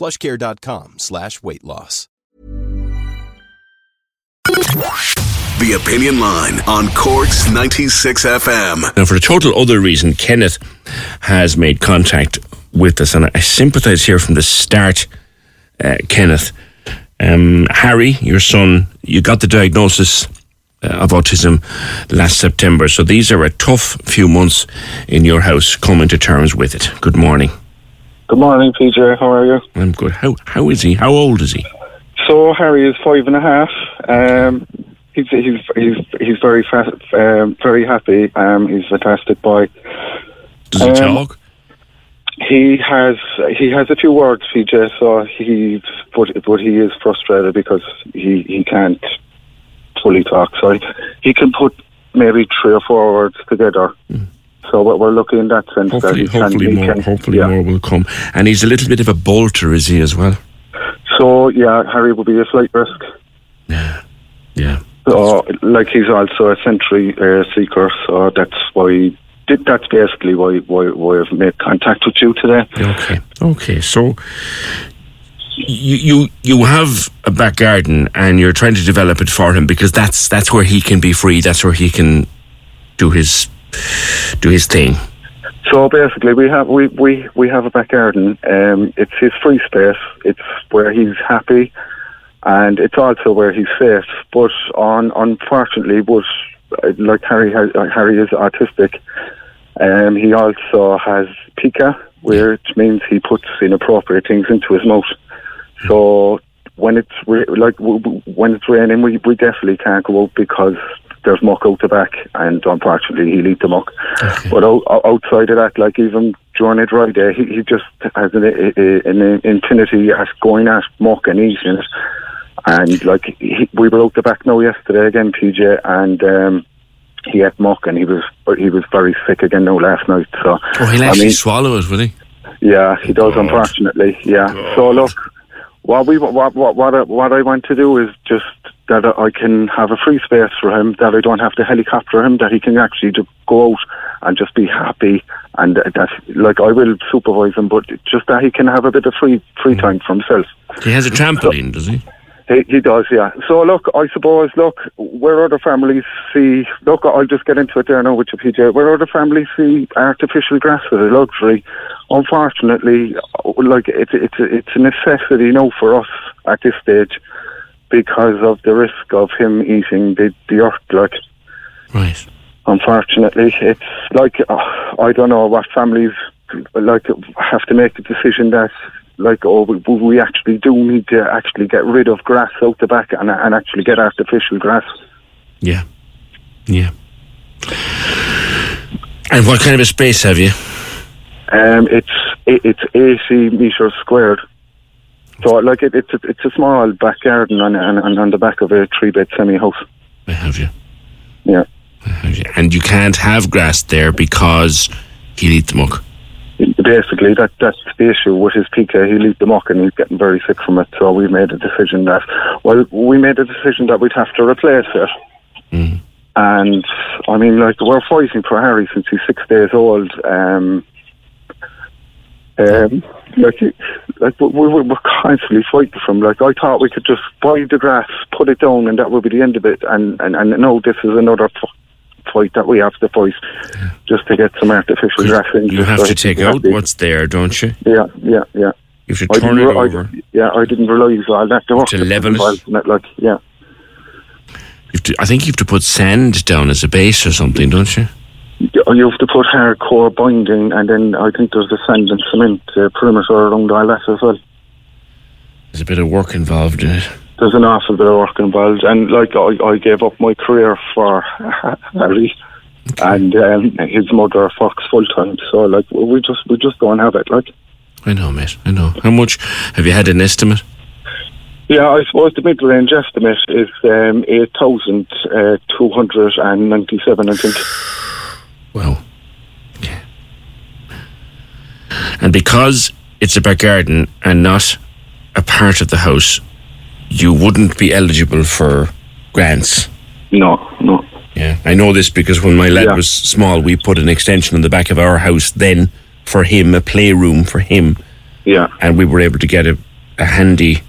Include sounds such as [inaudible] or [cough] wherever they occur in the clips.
plushcare.com slash weight loss. The Opinion Line on Cork's 96 FM. Now, for a total other reason, Kenneth has made contact with us, and I sympathise here from the start, uh, Kenneth. Um, Harry, your son, you got the diagnosis uh, of autism last September, so these are a tough few months in your house coming to terms with it. Good morning. Good morning, PJ. How are you? I'm good. How how is he? How old is he? So Harry is five and a half. Um, he's he's he's he's very fa- um, very happy. Um, he's a fantastic boy. Does he Um, talk? He has he has a few words, PJ. So he's but but he is frustrated because he he can't fully talk. So he, he can put maybe three or four words together. So what we're looking in that sense that Hmm. Hopefully, can, hopefully more. can- hopefully yeah. more will come. And he's a little bit of a bolter, is he as well? So yeah, Harry will be a slight risk. Yeah, yeah. So, like he's also a sensory uh, seeker, so that's why did that's basically why why why I've made contact with you today. Okay. Okay. So you you you have a back garden and you're trying to develop it for him because that's that's where he can be free. That's where he can do his do his thing. So basically, we have we we we have a back garden. Um, it's his free space. It's where he's happy, and it's also where he's safe. But on unfortunately, but uh, like Harry Harry is autistic. Um, he also has pica, which means he puts inappropriate things into his mouth. So when it's ra- like when it's raining, we we definitely can't go out because there's muck out the back, and unfortunately he'll eat the muck. But o- o- outside of that, like even during a dry day, he, he just has an, a, a, an infinity at going at muck and eating it. And like he, we were out the back now yesterday again, PJ, and um, he ate muck, and he was he was very sick again now last night. So Oh, he'll I actually mean, swallow it, will he? yeah, he does, unfortunately. Yeah. So look, what we what what what I, what I want to do is just that I can have a free space for him, that I don't have to helicopter him, that he can actually just go out and just be happy, and that like I will supervise him, but just that he can have a bit of free free mm. time for himself. He has a trampoline, does he? He, he does, yeah. So look, I suppose, look, where other families see, look, I'll just get into it there now with you, PJ. Where other families see artificial grass as a luxury, unfortunately, like it's it's it's a necessity, you now for us at this stage, because of the risk of him eating the the earth. Like, Right. unfortunately, it's like uh, I don't know what families like have to make the decision that like oh we, we actually do need to actually get rid of grass out the back and, and actually get artificial grass. Yeah. Yeah. And what kind of a space have you? Um, it's it, it's eighty meters squared. So like it, it's a, it's a small back garden on, on on the back of a three bed semi house. I have you. Yeah. Have you. And you can't have grass there because he'll eat the muck. Basically, that that's the issue with his PK. He leaked the muck and he's getting very sick from it. So we made a decision that, well, we made a decision that we'd have to replace it. Mm. And I mean, like we're fighting for Harry since he's six days old. Um, um, like, like we, we, we're constantly fighting for him. Like I thought we could just buy the grass, put it down, and that would be the end of it. And and and no, this is another f- fight that we have to fight just to get some artificial grass in. You have so to take out happy. what's there, don't you? Yeah, yeah, yeah. You have to turn it re- I- over. yeah, I didn't realise all that. The work To level it? Like, yeah. To, I think you have to put sand down as a base or something, don't you? You have to put hardcore binding, and then I think there's the sand and cement uh, perimeter around all that as well. There's a bit of work involved in it. There's an awful bit of work involved, and like I, I gave up my career for [laughs] Harry, and um, his mother works full time. So like we just we just don't have it. Like I know, mate. I know. How much have you had an estimate? yeah, I suppose the mid range estimate is um, eight thousand uh, two hundred and ninety seven. I think. [sighs] [sighs] Wow. Yeah. And because it's a back garden and not a part of the house, you wouldn't be eligible for grants. No, no. Yeah, I know this because when my lad Yeah. was small, we put an extension on the back of our house then for him, a playroom for him, Yeah, and we were able to get a, a handy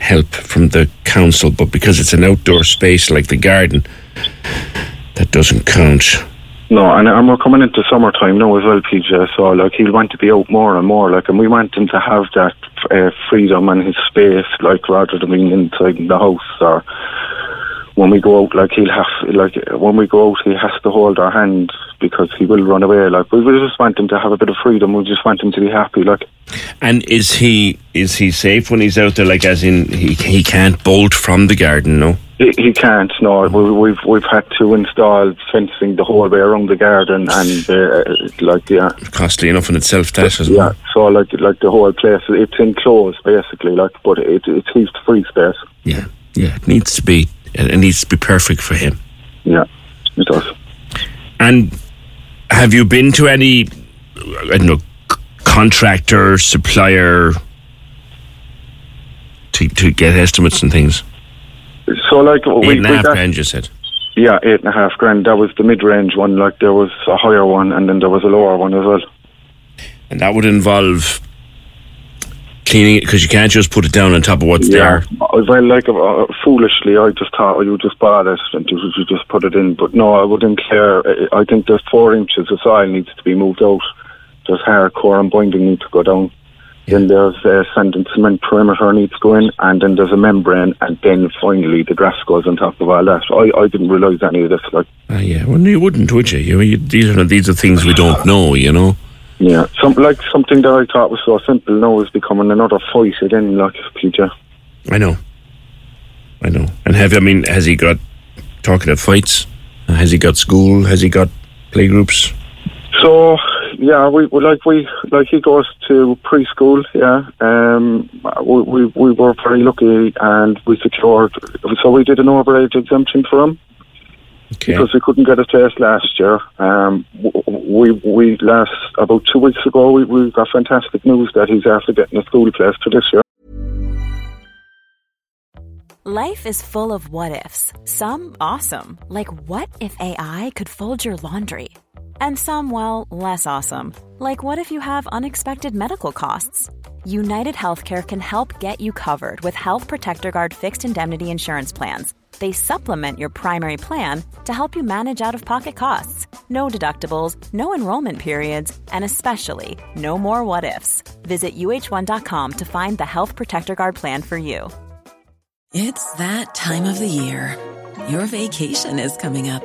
help from the council. But because it's an outdoor space like the garden, that doesn't count. No, and, and we're coming into summertime now as well, PJ. So like he'll want to be out more and more, like, and we want him to have that uh, freedom and his space, like rather than being inside the house or. When we go out, like he'll have, like when we go out, he has to hold our hand because he will run away. Like we, we just want him to have a bit of freedom. We just want him to be happy. Like And is he is he safe when he's out there? Like, as in, he he can't bolt from the garden, no. He, can't. No, we, we've we've had to install fencing the whole way around the garden, and uh, like yeah, Costly enough in itself, that as yeah. So like like the whole place, it's enclosed basically. Like, but it it's his free space. Yeah, yeah. It needs to be. It needs to be perfect for him. Yeah, it does. And have you been to any, I don't know, c- contractor, supplier to to get estimates and things? So like Eight we, and a half got, grand, you said. yeah, eight and a half grand. That was the mid range one. Like there was a higher one, and then there was a lower one as well. And that would involve cleaning it because you can't just put it down on top of what's Yeah, there. well, like uh, foolishly, I just thought oh, you just bought it and you, you just put it in. But no, I wouldn't care. I- I think there's four inches of soil needs to be moved out. There's hardcore and binding need to go down. Then there's a sand and cement perimeter needs to go in, and then there's a membrane, and then finally the grass goes on top of all that. I, I didn't realise any of this. Like, Ah, yeah, well, you wouldn't, would you? you, you these are these are things we don't know, you know. yeah, some like something that I thought was so simple now is becoming another fight again. Like, PJ. I know, I know. And have I mean, has he got talking of fights? Uh, Has he got school? Has he got playgroups? So yeah, we, we like we like he goes to preschool. Yeah, um, we, we we were very lucky and we secured. So we did an overage exemption for him Okay. because we couldn't get a test last year. Um, we we last about two weeks ago we, we got fantastic news that he's after getting a school place for this year. Life is full of what ifs. Some awesome, like what if AI could fold your laundry? And some, well, less awesome, like what if you have unexpected medical costs? United Healthcare can help get you covered with Health Protector Guard fixed indemnity insurance plans. They supplement your primary plan to help you manage out of pocket costs. No deductibles, no enrollment periods, and especially no more what ifs. Visit uh1.com to find the Health Protector Guard plan for you. It's that time of the year. Your vacation is coming up.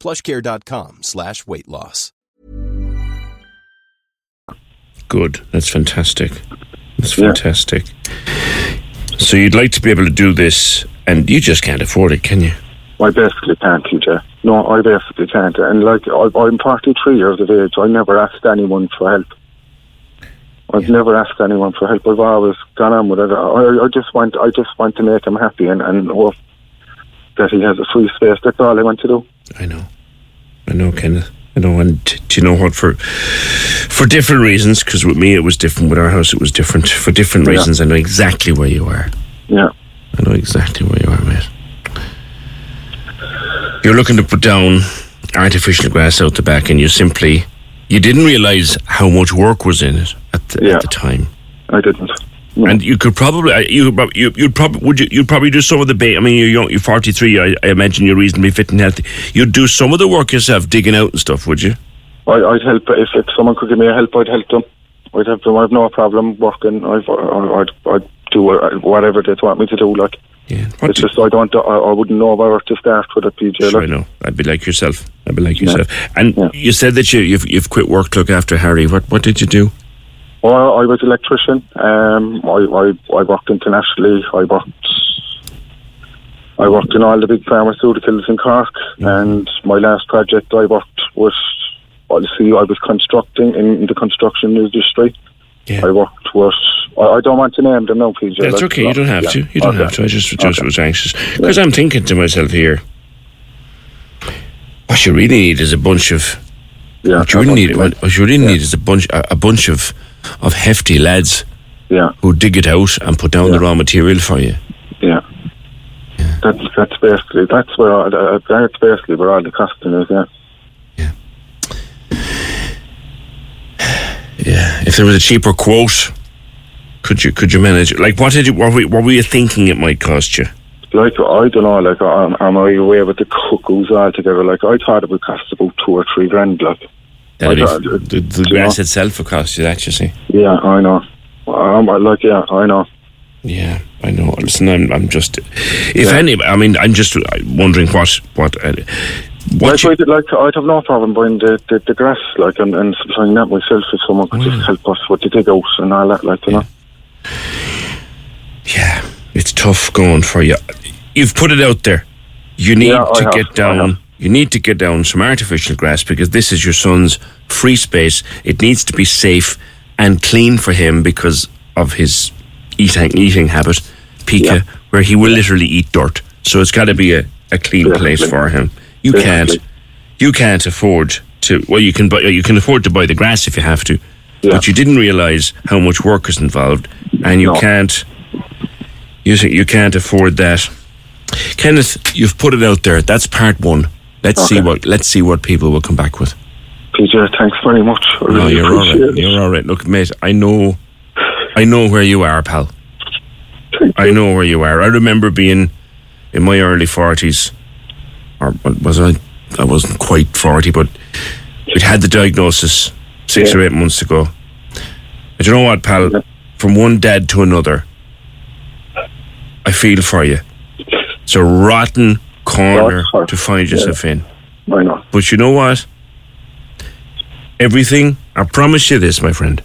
plushcare.com slash weight loss. Good. That's fantastic. That's Yeah. fantastic. So you'd like to be able to do this, and you just can't afford it, can you? I basically can't, PJ. No, I basically can't. And like, I, I'm 43 years of age. I never asked anyone for help. I've never asked anyone for help. I've always gone on with it. I, I just want, I just want to make him happy and and hope that he has a free space. That's all I want to do. I know. I know, Kenneth. I know, and do you know what? For for different reasons, because with me it was different. With our house, it was different. For different Yeah. reasons, I know exactly where you are. Yeah, I know exactly where you are, mate. You're looking to put down artificial grass out the back, and you simply you didn't realise how much work was in it at the, Yeah. at the time. I didn't. And you could probably uh, you you you'd probably would you you'd probably do some of the ba- I mean you're young, you're 43. I, I imagine you're reasonably fit and healthy. You'd do some of the work yourself, digging out and stuff, would you? I, I'd help if, if someone could give me a help. I'd help them. I'd help them. I've no problem working. I've, I- I'd, I'd do whatever they want me to do. Like Yeah. What it's just I don't. I, I wouldn't know where to start with it, PJ. Sure, I know. I'd be like yourself. I'd be like Yeah. yourself. And Yeah. you said that you you've, you've quit work to look after Harry. What what did you do? Well, I was electrician. Um, I, I, I worked internationally. I worked. I worked in all the big pharmaceuticals in Cork, and my last project I worked was. obviously I was constructing in the construction industry. Yeah. I worked with. I, I don't want to name them now, PJ. That's like, okay. You don't have yeah. to. You don't Okay. have to. I just just Okay. was anxious because I'm thinking to myself here. What you really need is a bunch of. Yeah, What you really need. yeah. What you really need is a bunch a, a bunch of of hefty lads Yeah, who dig it out and put down the raw material for you. yeah. That's that's basically that's where all, uh, that's basically where all the costing is. Yeah. Yeah. If there was a cheaper quote, could you could you manage? it? Like, what did you? What were, what were you thinking it might cost you? Like I don't know, like am, am I away with the cuckoos altogether? Like I thought it would cost about two or three grand. Like That'd I be- thought- the, the grass know. itself would cost you that. You see. yeah, I know. Um, I like yeah, I know. Yeah, I know. Listen, I'm, I'm just, if any, I mean, I'm just wondering what, what, uh, what Like, you, like I'd have no problem buying the, the, the grass, like and, and supplying that myself if someone could Mm. just help us with the dig out and all that, like you know. yeah, it's tough going for you. You've put it out there. You need Yeah, to have, get down. You need to get down some artificial grass because this is your son's free space. It needs to be safe and clean for him because of his eating eating habit, pica, Yeah. where he will literally eat dirt. So it's got to be a, a clean place for him. You can't. You can't afford to. Well, you can buy. You can afford to buy the grass if you have to, Yeah. but you didn't realize how much work is involved, and you No. can't. You you can't afford that. Kenneth, you've put it out there. That's part one. Let's see what let's see what people will come back with. PJ, thanks very much. I No, really you're all right. it. You're all right. Look, mate, I know, I know where you are, pal. Thank I know where you are. I remember being in my early forties, or was I? I wasn't quite forty, but we'd had the diagnosis six Yeah. or eight months ago. And you know what, pal? Yeah. From one dad to another, I feel for you. It's a rotten corner to find yourself in. I know. But you know what? Everything, I promise you this, my friend.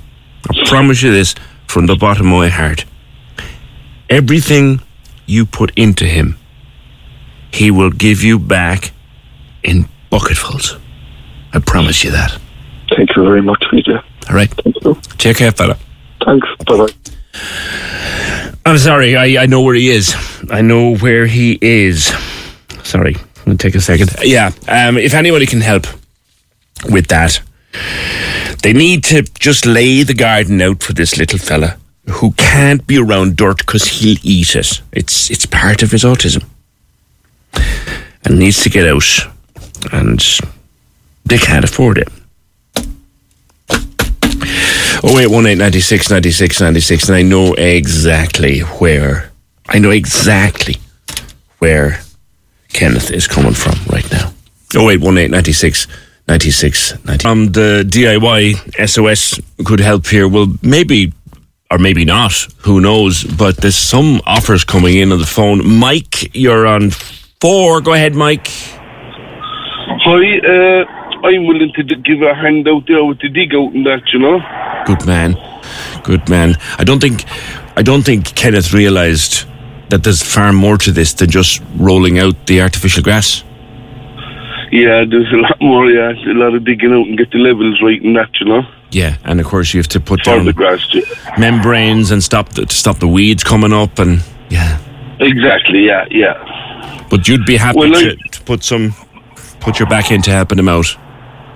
I promise you this from the bottom of my heart. Everything you put into him, he will give you back in bucketfuls. I promise you that. Thank you very much, PJ. All right? Thank you. Take care, fella. Thanks. Bye bye. I'm sorry. I, I know where he is. I know where he is. Sorry. I'll take a second. Yeah. Um, if anybody can help with that, they need to just lay the garden out for this little fella who can't be around dirt because he'll eat it. It's it's part of his autism, and needs to get out, and they can't afford it. Oh wait, one eight ninety six ninety six ninety six, and I know exactly where. I know exactly where Kenneth is coming from right now. Oh wait, one eight ninety six ninety six ninety. Um, the DIY SOS could help here. Well, maybe or maybe not. Who knows? But there's some offers coming in on the phone. Mike, you're on four. Go ahead, Mike. Hi, uh, I'm willing to give a hand out there with the dig out and that, you know. Good man. Good man. I don't think I don't think Kenneth realised that there's far more to this than just rolling out the artificial grass. Yeah, there's a lot more. Yeah, a lot of digging out and get the levels right and that, you know, Yeah, and of course you have to put for down the grass. membranes and stop the, to stop the weeds coming up, and yeah. Exactly. Yeah, yeah, But you'd be happy Well, to, to put some, put your back into helping them out.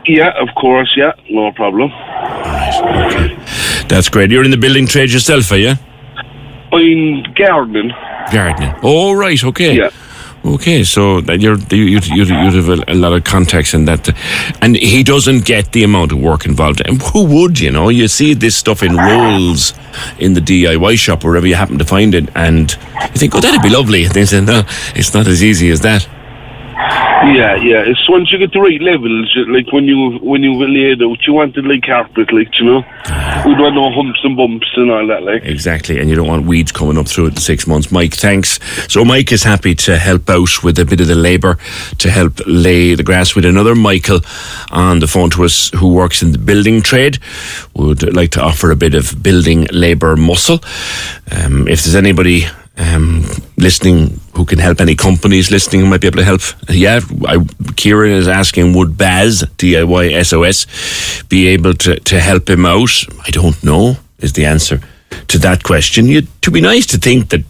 yeah. Of course. Yeah, no problem. Right. Okay. That's great. You're in the building trade yourself, are you? I'm gardening. Gardening. Oh, right. Okay. Yeah. Okay, so you're you you you you have a, a lot of contacts in that, and he doesn't get the amount of work involved. And who would you know? You see this stuff in rolls in the DIY shop wherever you happen to find it, and you think, oh, that'd be lovely. And [laughs] they say, no, it's not as easy as that. Yeah, yeah. It's once you get the right levels, like when you when you laid out, you want wanted like carpet, like you know, we don't want no humps and bumps and all that, like. Exactly, and you don't want weeds coming up through it in six months. Mike, thanks. So Mike is happy to help out with a bit of the labour to help lay the grass with another Michael on the phone to us who works in the building trade. Would like to offer a bit of building labour muscle. Um, if there's anybody um, listening who can help, any companies listening who might be able to help, yeah, I, Kieran is asking, would Baz, DIY SOS, be able to, to help him out? I don't know, is the answer to that question. You, to be nice to think that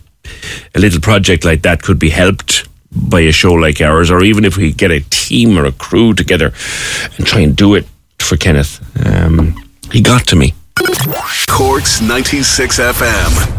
a little project like that could be helped by a show like ours, or even if we get a team or a crew together and try and do it for Kenneth. Um, he got to me. Cork's 96 FM.